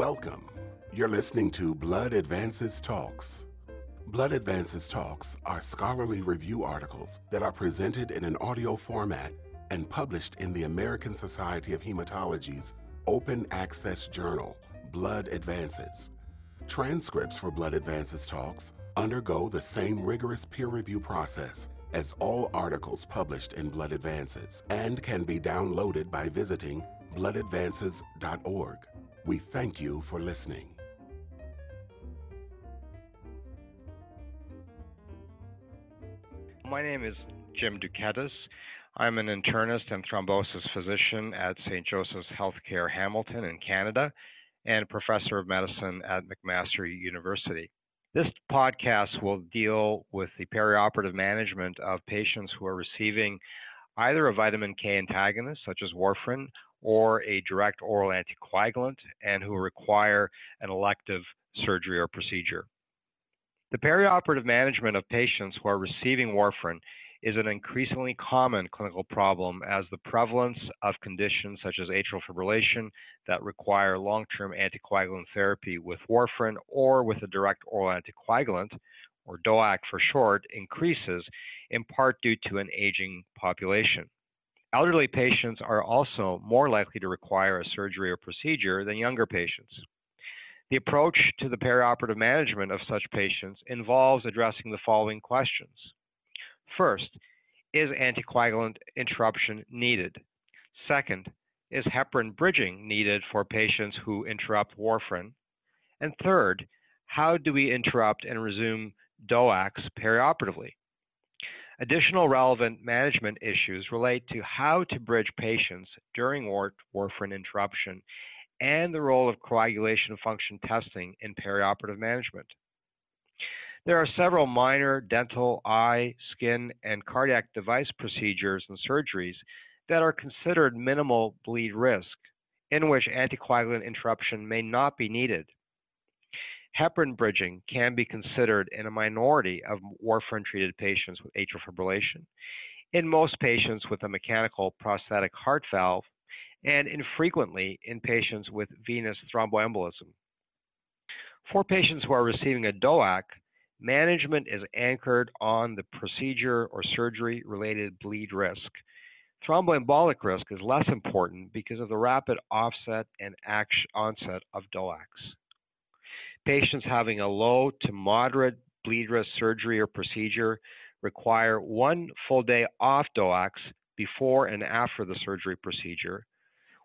Welcome. You're listening to Blood Advances Talks. Blood Advances Talks are scholarly review articles that are presented in an audio format and published in the American Society of Hematology's open access journal, Blood Advances. Transcripts for Blood Advances Talks undergo the same rigorous peer review process as all articles published in Blood Advances and can be downloaded by visiting bloodadvances.org. We thank you for listening. My name is Jim Douketis. I'm an internist and thrombosis physician at St. Joseph's Healthcare Hamilton in Canada and professor of medicine at McMaster University. This podcast will deal with the perioperative management of patients who are receiving either a vitamin K antagonist, such as warfarin, or a direct oral anticoagulant, and who require an elective surgery or procedure. The perioperative management of patients who are receiving warfarin is an increasingly common clinical problem as the prevalence of conditions such as atrial fibrillation that require long term anticoagulant therapy with warfarin or with a direct oral anticoagulant, or DOAC for short, increases in part due to an aging population. Elderly patients are also more likely to require a surgery or procedure than younger patients. The approach to the perioperative management of such patients involves addressing the following questions. First, is anticoagulant interruption needed? Second, is heparin bridging needed for patients who interrupt warfarin? And third, how do we interrupt and resume DOACs perioperatively? Additional relevant management issues relate to how to bridge patients during warfarin interruption and the role of coagulation function testing in perioperative management. There are several minor dental, eye, skin, and cardiac device procedures and surgeries that are considered minimal bleed risk, in which anticoagulant interruption may not be needed. Heparin bridging can be considered in a minority of warfarin treated patients with atrial fibrillation, in most patients with a mechanical prosthetic heart valve, and infrequently in patients with venous thromboembolism. For patients who are receiving a DOAC, Management is anchored on the procedure or surgery related bleed risk. Thromboembolic risk is less important because of the rapid offset and onset of DOACs. Patients having a low to moderate bleed risk surgery or procedure require one full day off DOACs before and after the surgery procedure,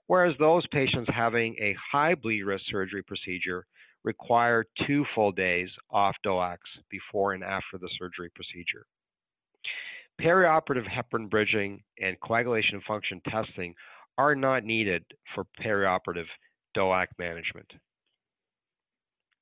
whereas those patients having a high bleed risk surgery procedure require two full days off DOACs before and after the surgery procedure. Perioperative heparin bridging and coagulation function testing are not needed for perioperative DOAC management.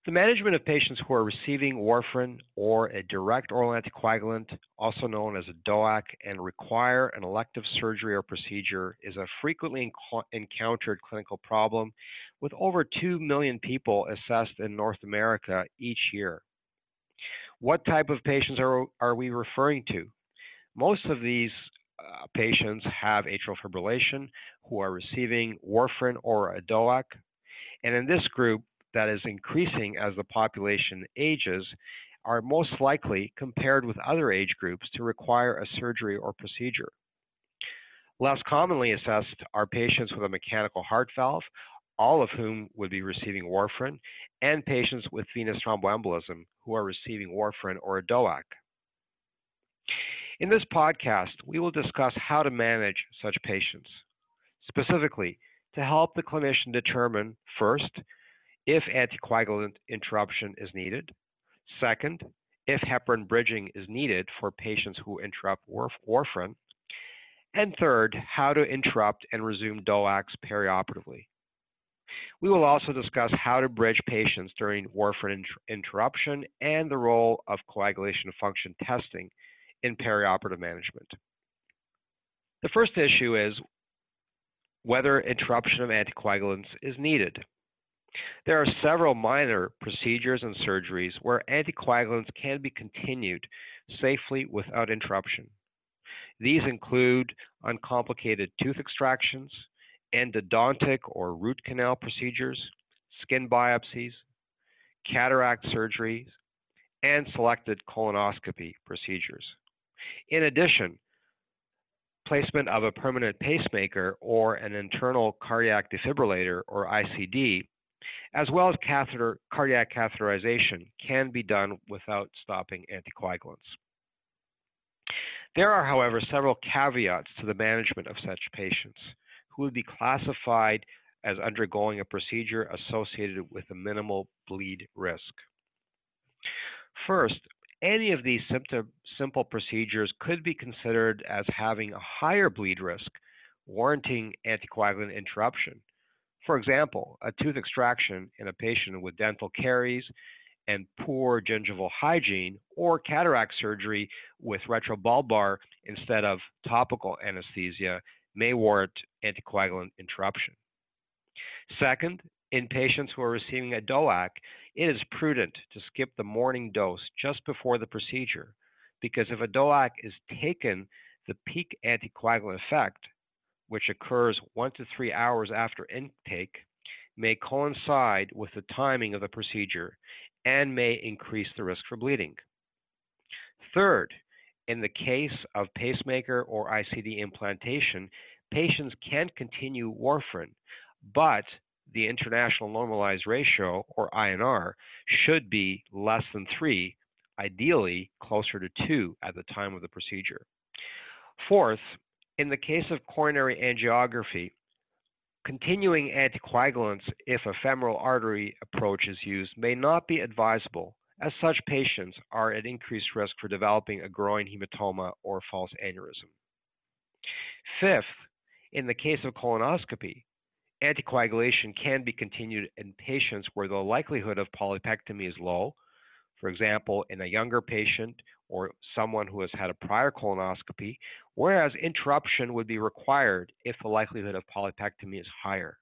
The management of patients who are receiving warfarin or a direct oral anticoagulant, also known as a DOAC, and require an elective surgery or procedure is a frequently encountered clinical problem with over 2 million people assessed in North America each year. What type of patients are, are we referring to? Most of these uh, patients have atrial fibrillation who are receiving warfarin or a DOAC. And in this group, that is increasing as the population ages are most likely, compared with other age groups, to require a surgery or procedure. Less commonly assessed are patients with a mechanical heart valve, all of whom would be receiving warfarin, and patients with venous thromboembolism who are receiving warfarin or a DOAC. In this podcast, we will discuss how to manage such patients, specifically to help the clinician determine first, if anticoagulant interruption is needed. Second, if heparin bridging is needed for patients who interrupt warf warfarin. And third, how to interrupt and resume DOACs perioperatively. We will also discuss how to bridge patients during warfarin inter interruption and the role of coagulation function testing in perioperative management. The first issue is whether interruption of anticoagulants is needed. There are several minor procedures and surgeries where anticoagulants can be continued safely without interruption. These include uncomplicated tooth extractions, endodontic or root canal procedures, skin biopsies, cataract surgeries, and selected colonoscopy procedures. In addition, placement of a permanent pacemaker or an internal cardiac defibrillator or ICD, as well as catheter, cardiac catheterization, can be done without stopping anticoagulants. There are, however, several caveats to the management of such patients who would be classified as undergoing a procedure associated with a minimal bleed risk. First, any of these simple procedures could be considered as having a higher bleed risk, warranting anticoagulant interruption. For example, a tooth extraction in a patient with dental caries and poor gingival hygiene, or cataract surgery with retrobulbar instead of topical anesthesia may warrant anticoagulant interruption. Second, in patients who are receiving a DOAC, it is prudent to skip the morning dose just before the procedure because if a DOAC is taken, the peak anticoagulant effect, which occurs one to three hours after intake, may coincide with the timing of the procedure and may increase the risk for bleeding. Third, in the case of pacemaker or ICD implantation, patients can continue warfarin, but the international normalized ratio, or INR, should be less than 3, ideally closer to 2 at the time of the procedure. Fourth, in the case of coronary angiography, continuing anticoagulants if a femoral artery approach is used may not be advisable, as such patients are at increased risk for developing a groin hematoma or false aneurysm. Fifth, in the case of colonoscopy, anticoagulation can be continued in patients where the likelihood of polypectomy is low, for example, in a younger patient or someone who has had a prior colonoscopy, whereas interruption would be required if the likelihood of polypectomy is higher.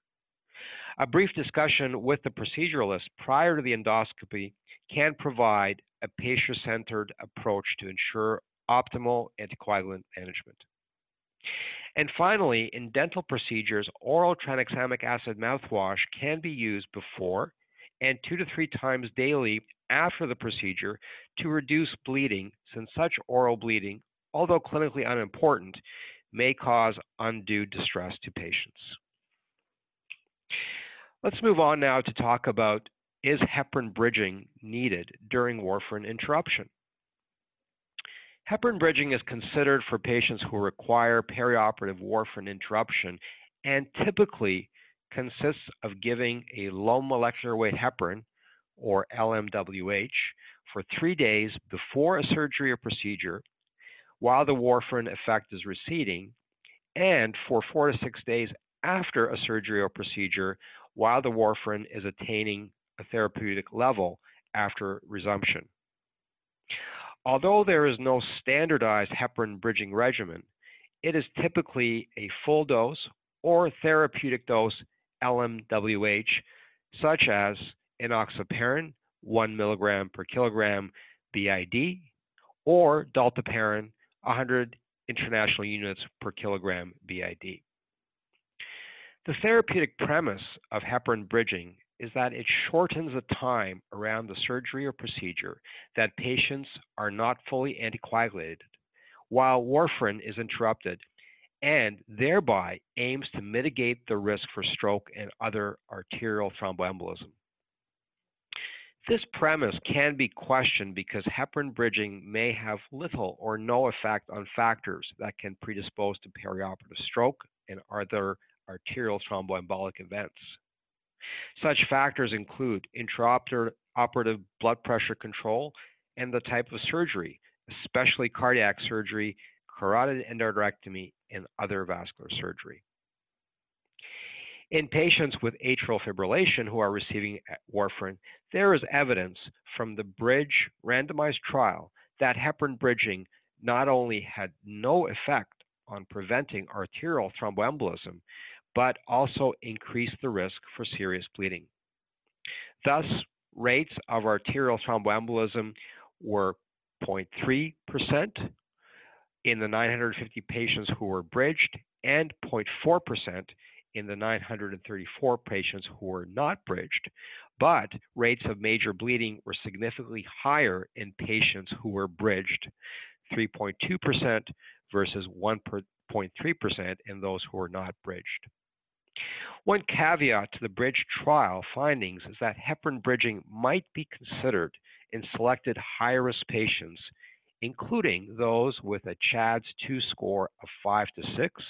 A brief discussion with the proceduralist prior to the endoscopy can provide a patient centered approach to ensure optimal anticoagulant management. And finally, in dental procedures, oral tranexamic acid mouthwash can be used before and two to three times daily after the procedure to reduce bleeding, since such oral bleeding, although clinically unimportant, may cause undue distress to patients. Let's move on now to talk about is heparin bridging needed during warfarin interruption? Heparin bridging is considered for patients who require perioperative warfarin interruption and typically consists of giving a low molecular weight heparin, or LMWH, for three days before a surgery or procedure while the warfarin effect is receding, and for four to six days after a surgery or procedure while the warfarin is attaining a therapeutic level after resumption. Although there is no standardized heparin bridging regimen, it is typically a full dose or therapeutic dose LMWH, such as enoxaparin, 1 milligram per kilogram BID, or dalteparin, 100 international units per kilogram BID. The therapeutic premise of heparin bridging is that it shortens the time around the surgery or procedure that patients are not fully anticoagulated while warfarin is interrupted and thereby aims to mitigate the risk for stroke and other arterial thromboembolism. This premise can be questioned because heparin bridging may have little or no effect on factors that can predispose to perioperative stroke and other arterial thromboembolic events. Such factors include intraoperative blood pressure control and the type of surgery, especially cardiac surgery, carotid endarterectomy, and other vascular surgery. In patients with atrial fibrillation who are receiving warfarin, there is evidence from the BRIDGE randomized trial that heparin bridging not only had no effect on preventing arterial thromboembolism, but also increased the risk for serious bleeding. Thus, rates of arterial thromboembolism were 0.3% in the 950 patients who were bridged and 0.4% in the 934 patients who were not bridged, but rates of major bleeding were significantly higher in patients who were bridged, 3.2% versus 1.3% in those who were not bridged. One caveat to the bridge trial findings is that heparin bridging might be considered in selected high risk patients, including those with a CHADS 2 score of 5 to 6,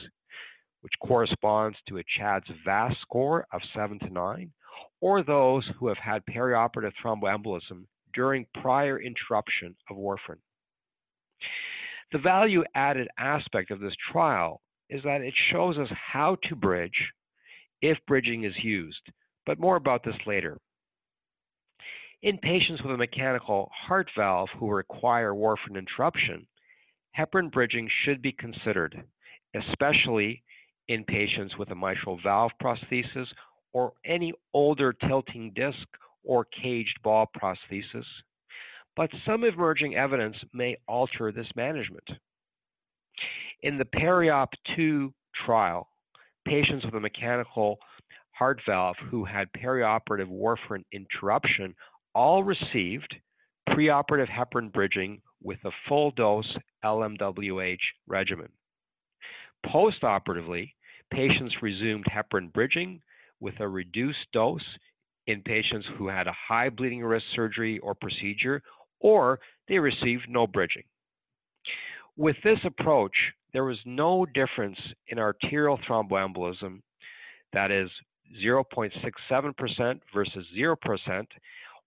which corresponds to a CHADS VAS score of 7 to 9, or those who have had perioperative thromboembolism during prior interruption of warfarin. The value added aspect of this trial is that it shows us how to bridge if bridging is used, but more about this later. In patients with a mechanical heart valve who require warfarin interruption, heparin bridging should be considered, especially in patients with a mitral valve prosthesis or any older tilting disc or caged ball prosthesis but some emerging evidence may alter this management. In the PERIOP 2 trial, patients with a mechanical heart valve who had perioperative warfarin interruption all received preoperative heparin bridging with a full dose LMWH regimen. Postoperatively, patients resumed heparin bridging with a reduced dose in patients who had a high bleeding risk surgery or procedure or they received no bridging. With this approach, there was no difference in arterial thromboembolism, that is 0.67% versus 0%,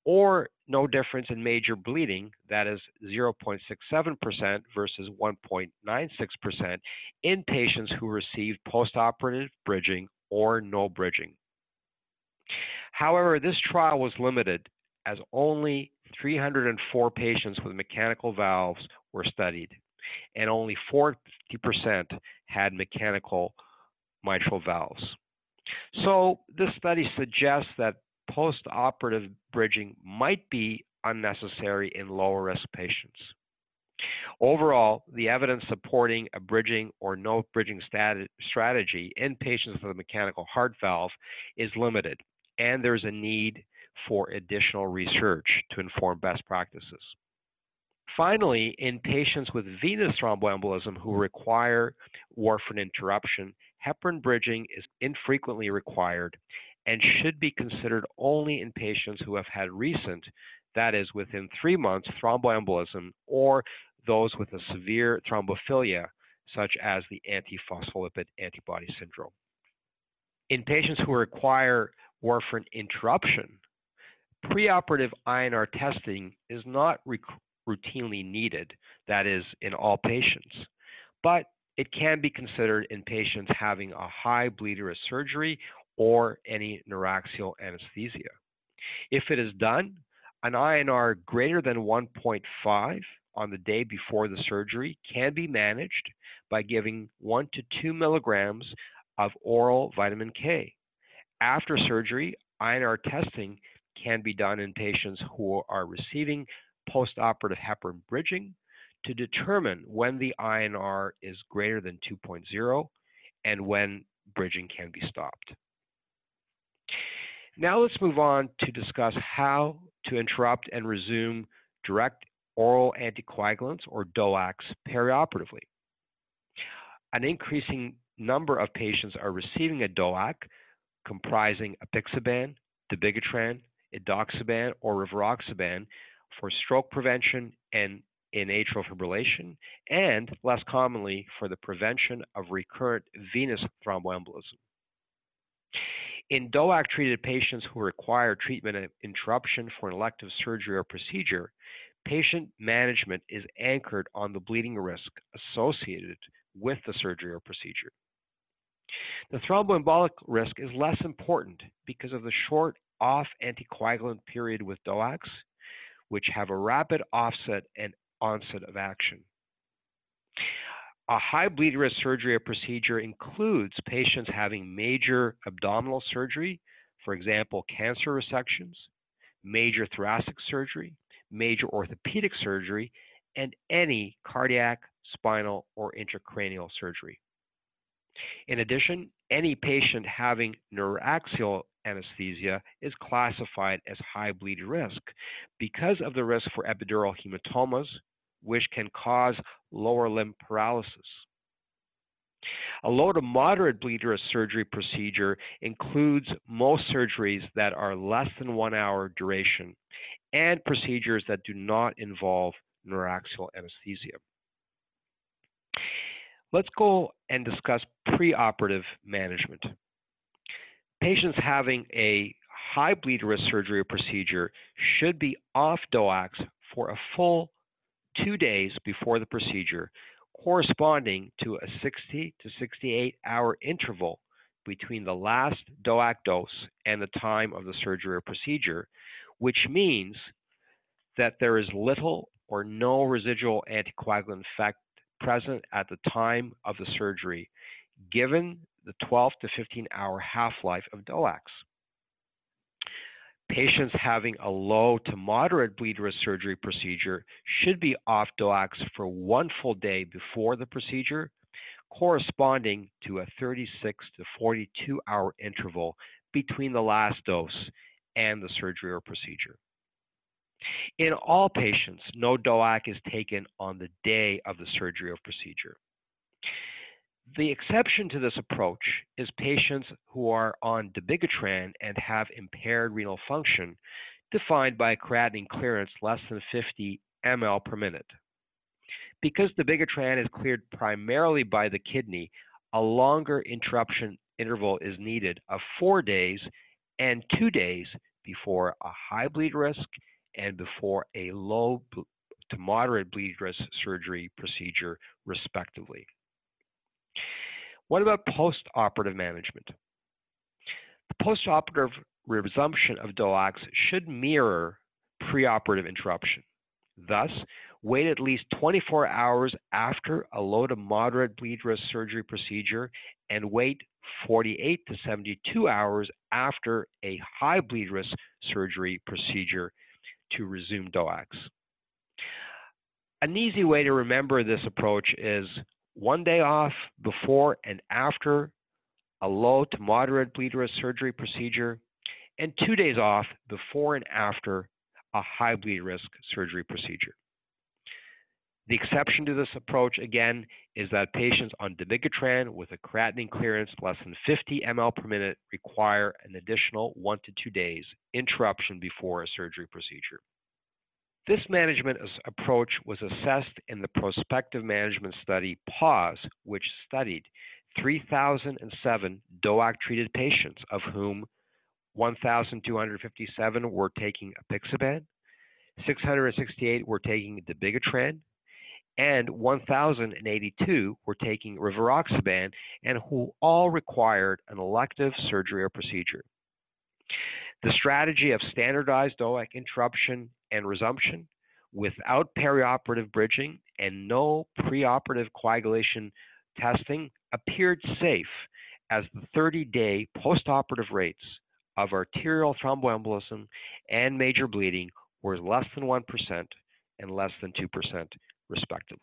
or no difference in major bleeding, that is 0.67% versus 1.96% in patients who received postoperative bridging or no bridging. However, this trial was limited as only 304 patients with mechanical valves were studied, and only 40% had mechanical mitral valves. So, this study suggests that postoperative bridging might be unnecessary in lower risk patients. Overall, the evidence supporting a bridging or no bridging strategy in patients with a mechanical heart valve is limited, and there's a need for additional research to inform best practices. Finally, in patients with venous thromboembolism who require warfarin interruption, heparin bridging is infrequently required and should be considered only in patients who have had recent, that is, within three months, thromboembolism or those with a severe thrombophilia, such as the antiphospholipid antibody syndrome. In patients who require warfarin interruption, preoperative INR testing is not routinely needed, that is, in all patients, but it can be considered in patients having a high bleeder surgery or any neuraxial anesthesia. If it is done, an INR greater than 1.5 on the day before the surgery can be managed by giving 1 to 2 milligrams of oral vitamin K. After surgery, INR testing can be done in patients who are receiving postoperative heparin bridging to determine when the INR is greater than 2.0 and when bridging can be stopped. Now let's move on to discuss how to interrupt and resume direct oral anticoagulants or DOACs perioperatively. An increasing number of patients are receiving a DOAC comprising apixaban, dabigatran, edoxaban, or rivaroxaban for stroke prevention and in atrial fibrillation, and less commonly for the prevention of recurrent venous thromboembolism. In DOAC treated patients who require treatment interruption for an elective surgery or procedure, patient management is anchored on the bleeding risk associated with the surgery or procedure. The thromboembolic risk is less important because of the short off anticoagulant period with DOACs, which have a rapid offset and onset of action. A high bleed risk surgery or procedure includes patients having major abdominal surgery, for example, cancer resections, major thoracic surgery, major orthopedic surgery, and any cardiac, spinal, or intracranial surgery. In addition, any patient having neuraxial anesthesia is classified as high bleed risk because of the risk for epidural hematomas, which can cause lower limb paralysis. A low to moderate bleed risk surgery procedure includes most surgeries that are less than one hour duration and procedures that do not involve neuraxial anesthesia. Let's go and discuss preoperative management. Patients having a high bleed risk surgery procedure should be off DOACs for a full two days before the procedure, corresponding to a 60 to 68 hour interval between the last DOAC dose and the time of the surgery or procedure, which means that there is little or no residual anticoagulant effect present at the time of the surgery, given the 12 to 15 hour half life of DOACs. Patients having a low to moderate bleed risk surgery procedure should be off DOACs for one full day before the procedure, corresponding to a 36 to 42 hour interval between the last dose and the surgery or procedure. In all patients, no DOAC is taken on the day of the surgery or procedure. The exception to this approach is patients who are on dabigatran and have impaired renal function, defined by creatinine clearance less than 50 ml per minute. Because dabigatran is cleared primarily by the kidney, a longer interruption interval is needed of four days and two days before a high bleed risk and before a low to moderate bleed risk surgery procedure, respectively. What about postoperative management? The postoperative resumption of DOACs should mirror preoperative interruption. Thus, wait at least 24 hours after a low to moderate bleed risk surgery procedure and wait 48 to 72 hours after a high bleed risk surgery procedure to resume DOACs. An easy way to remember this approach is one day off before and after a low to moderate bleed risk surgery procedure, and two days off before and after a high bleed risk surgery procedure. The exception to this approach, again, is that patients on dabigatran with a creatinine clearance less than 50 ml per minute require an additional one to two days interruption before a surgery procedure. This management approach was assessed in the prospective management study PAUSE, which studied 3,007 DOAC treated patients, of whom 1,257 were taking apixaban, 668 were taking dabigatran, and 1,082 were taking rivaroxaban, and who all required an elective surgery or procedure. The strategy of standardized DOAC interruption and resumption without perioperative bridging and no preoperative coagulation testing appeared safe as the 30 day postoperative rates of arterial thromboembolism and major bleeding were less than 1% and less than 2%, respectively.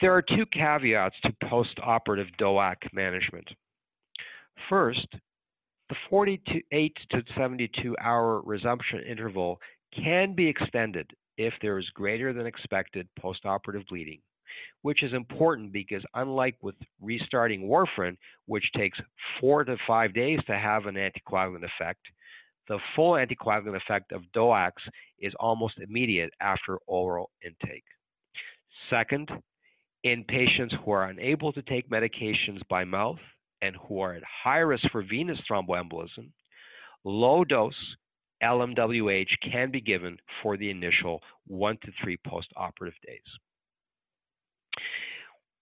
There are two caveats to postoperative DOAC management. First, the 48 to 72 hour resumption interval can be extended if there is greater than expected postoperative bleeding, which is important because unlike with restarting warfarin, which takes four to five days to have an anticoagulant effect, the full anticoagulant effect of DOACs is almost immediate after oral intake. Second, in patients who are unable to take medications by mouth and who are at high risk for venous thromboembolism, low dose LMWH can be given for the initial one to three postoperative days.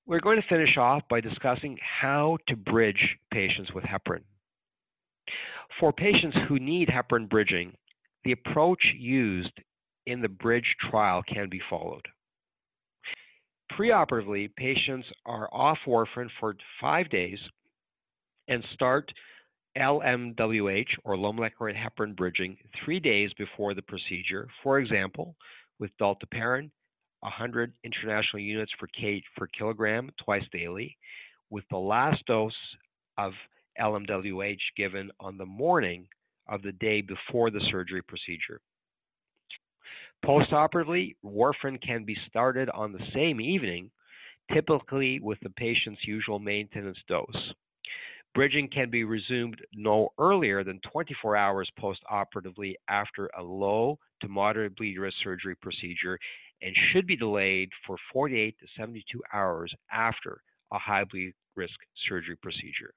We're going to finish off by discussing how to bridge patients with heparin. For patients who need heparin bridging, the approach used in the bridge trial can be followed. Preoperatively, patients are off warfarin for five days and start LMWH or low molecular heparin bridging three days before the procedure, for example, with dalteparin, 100 international units per, per kilogram twice daily, with the last dose of LMWH given on the morning of the day before the surgery procedure. Postoperatively, warfarin can be started on the same evening, typically with the patient's usual maintenance dose. Bridging can be resumed no earlier than 24 hours postoperatively after a low to moderate bleed risk surgery procedure and should be delayed for 48 to 72 hours after a high bleed risk surgery procedure.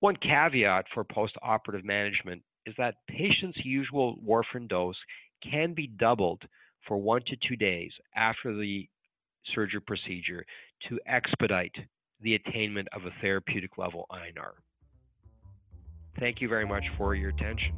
One caveat for postoperative management is that patients' usual warfarin dose can be doubled for one to two days after the surgery procedure to expedite the attainment of a therapeutic level INR. Thank you very much for your attention.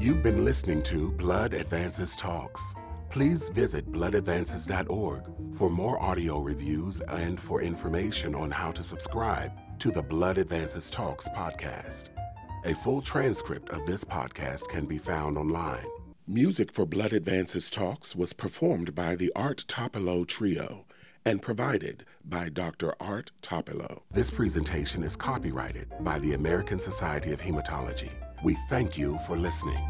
You've been listening to Blood Advances Talks. Please visit bloodadvances.org for more audio reviews and for information on how to subscribe to the Blood Advances Talks podcast. A full transcript of this podcast can be found online. Music for Blood Advances Talks was performed by the Art Topilow Trio and provided by Dr. Art Topilow. This presentation is copyrighted by the American Society of Hematology. We thank you for listening.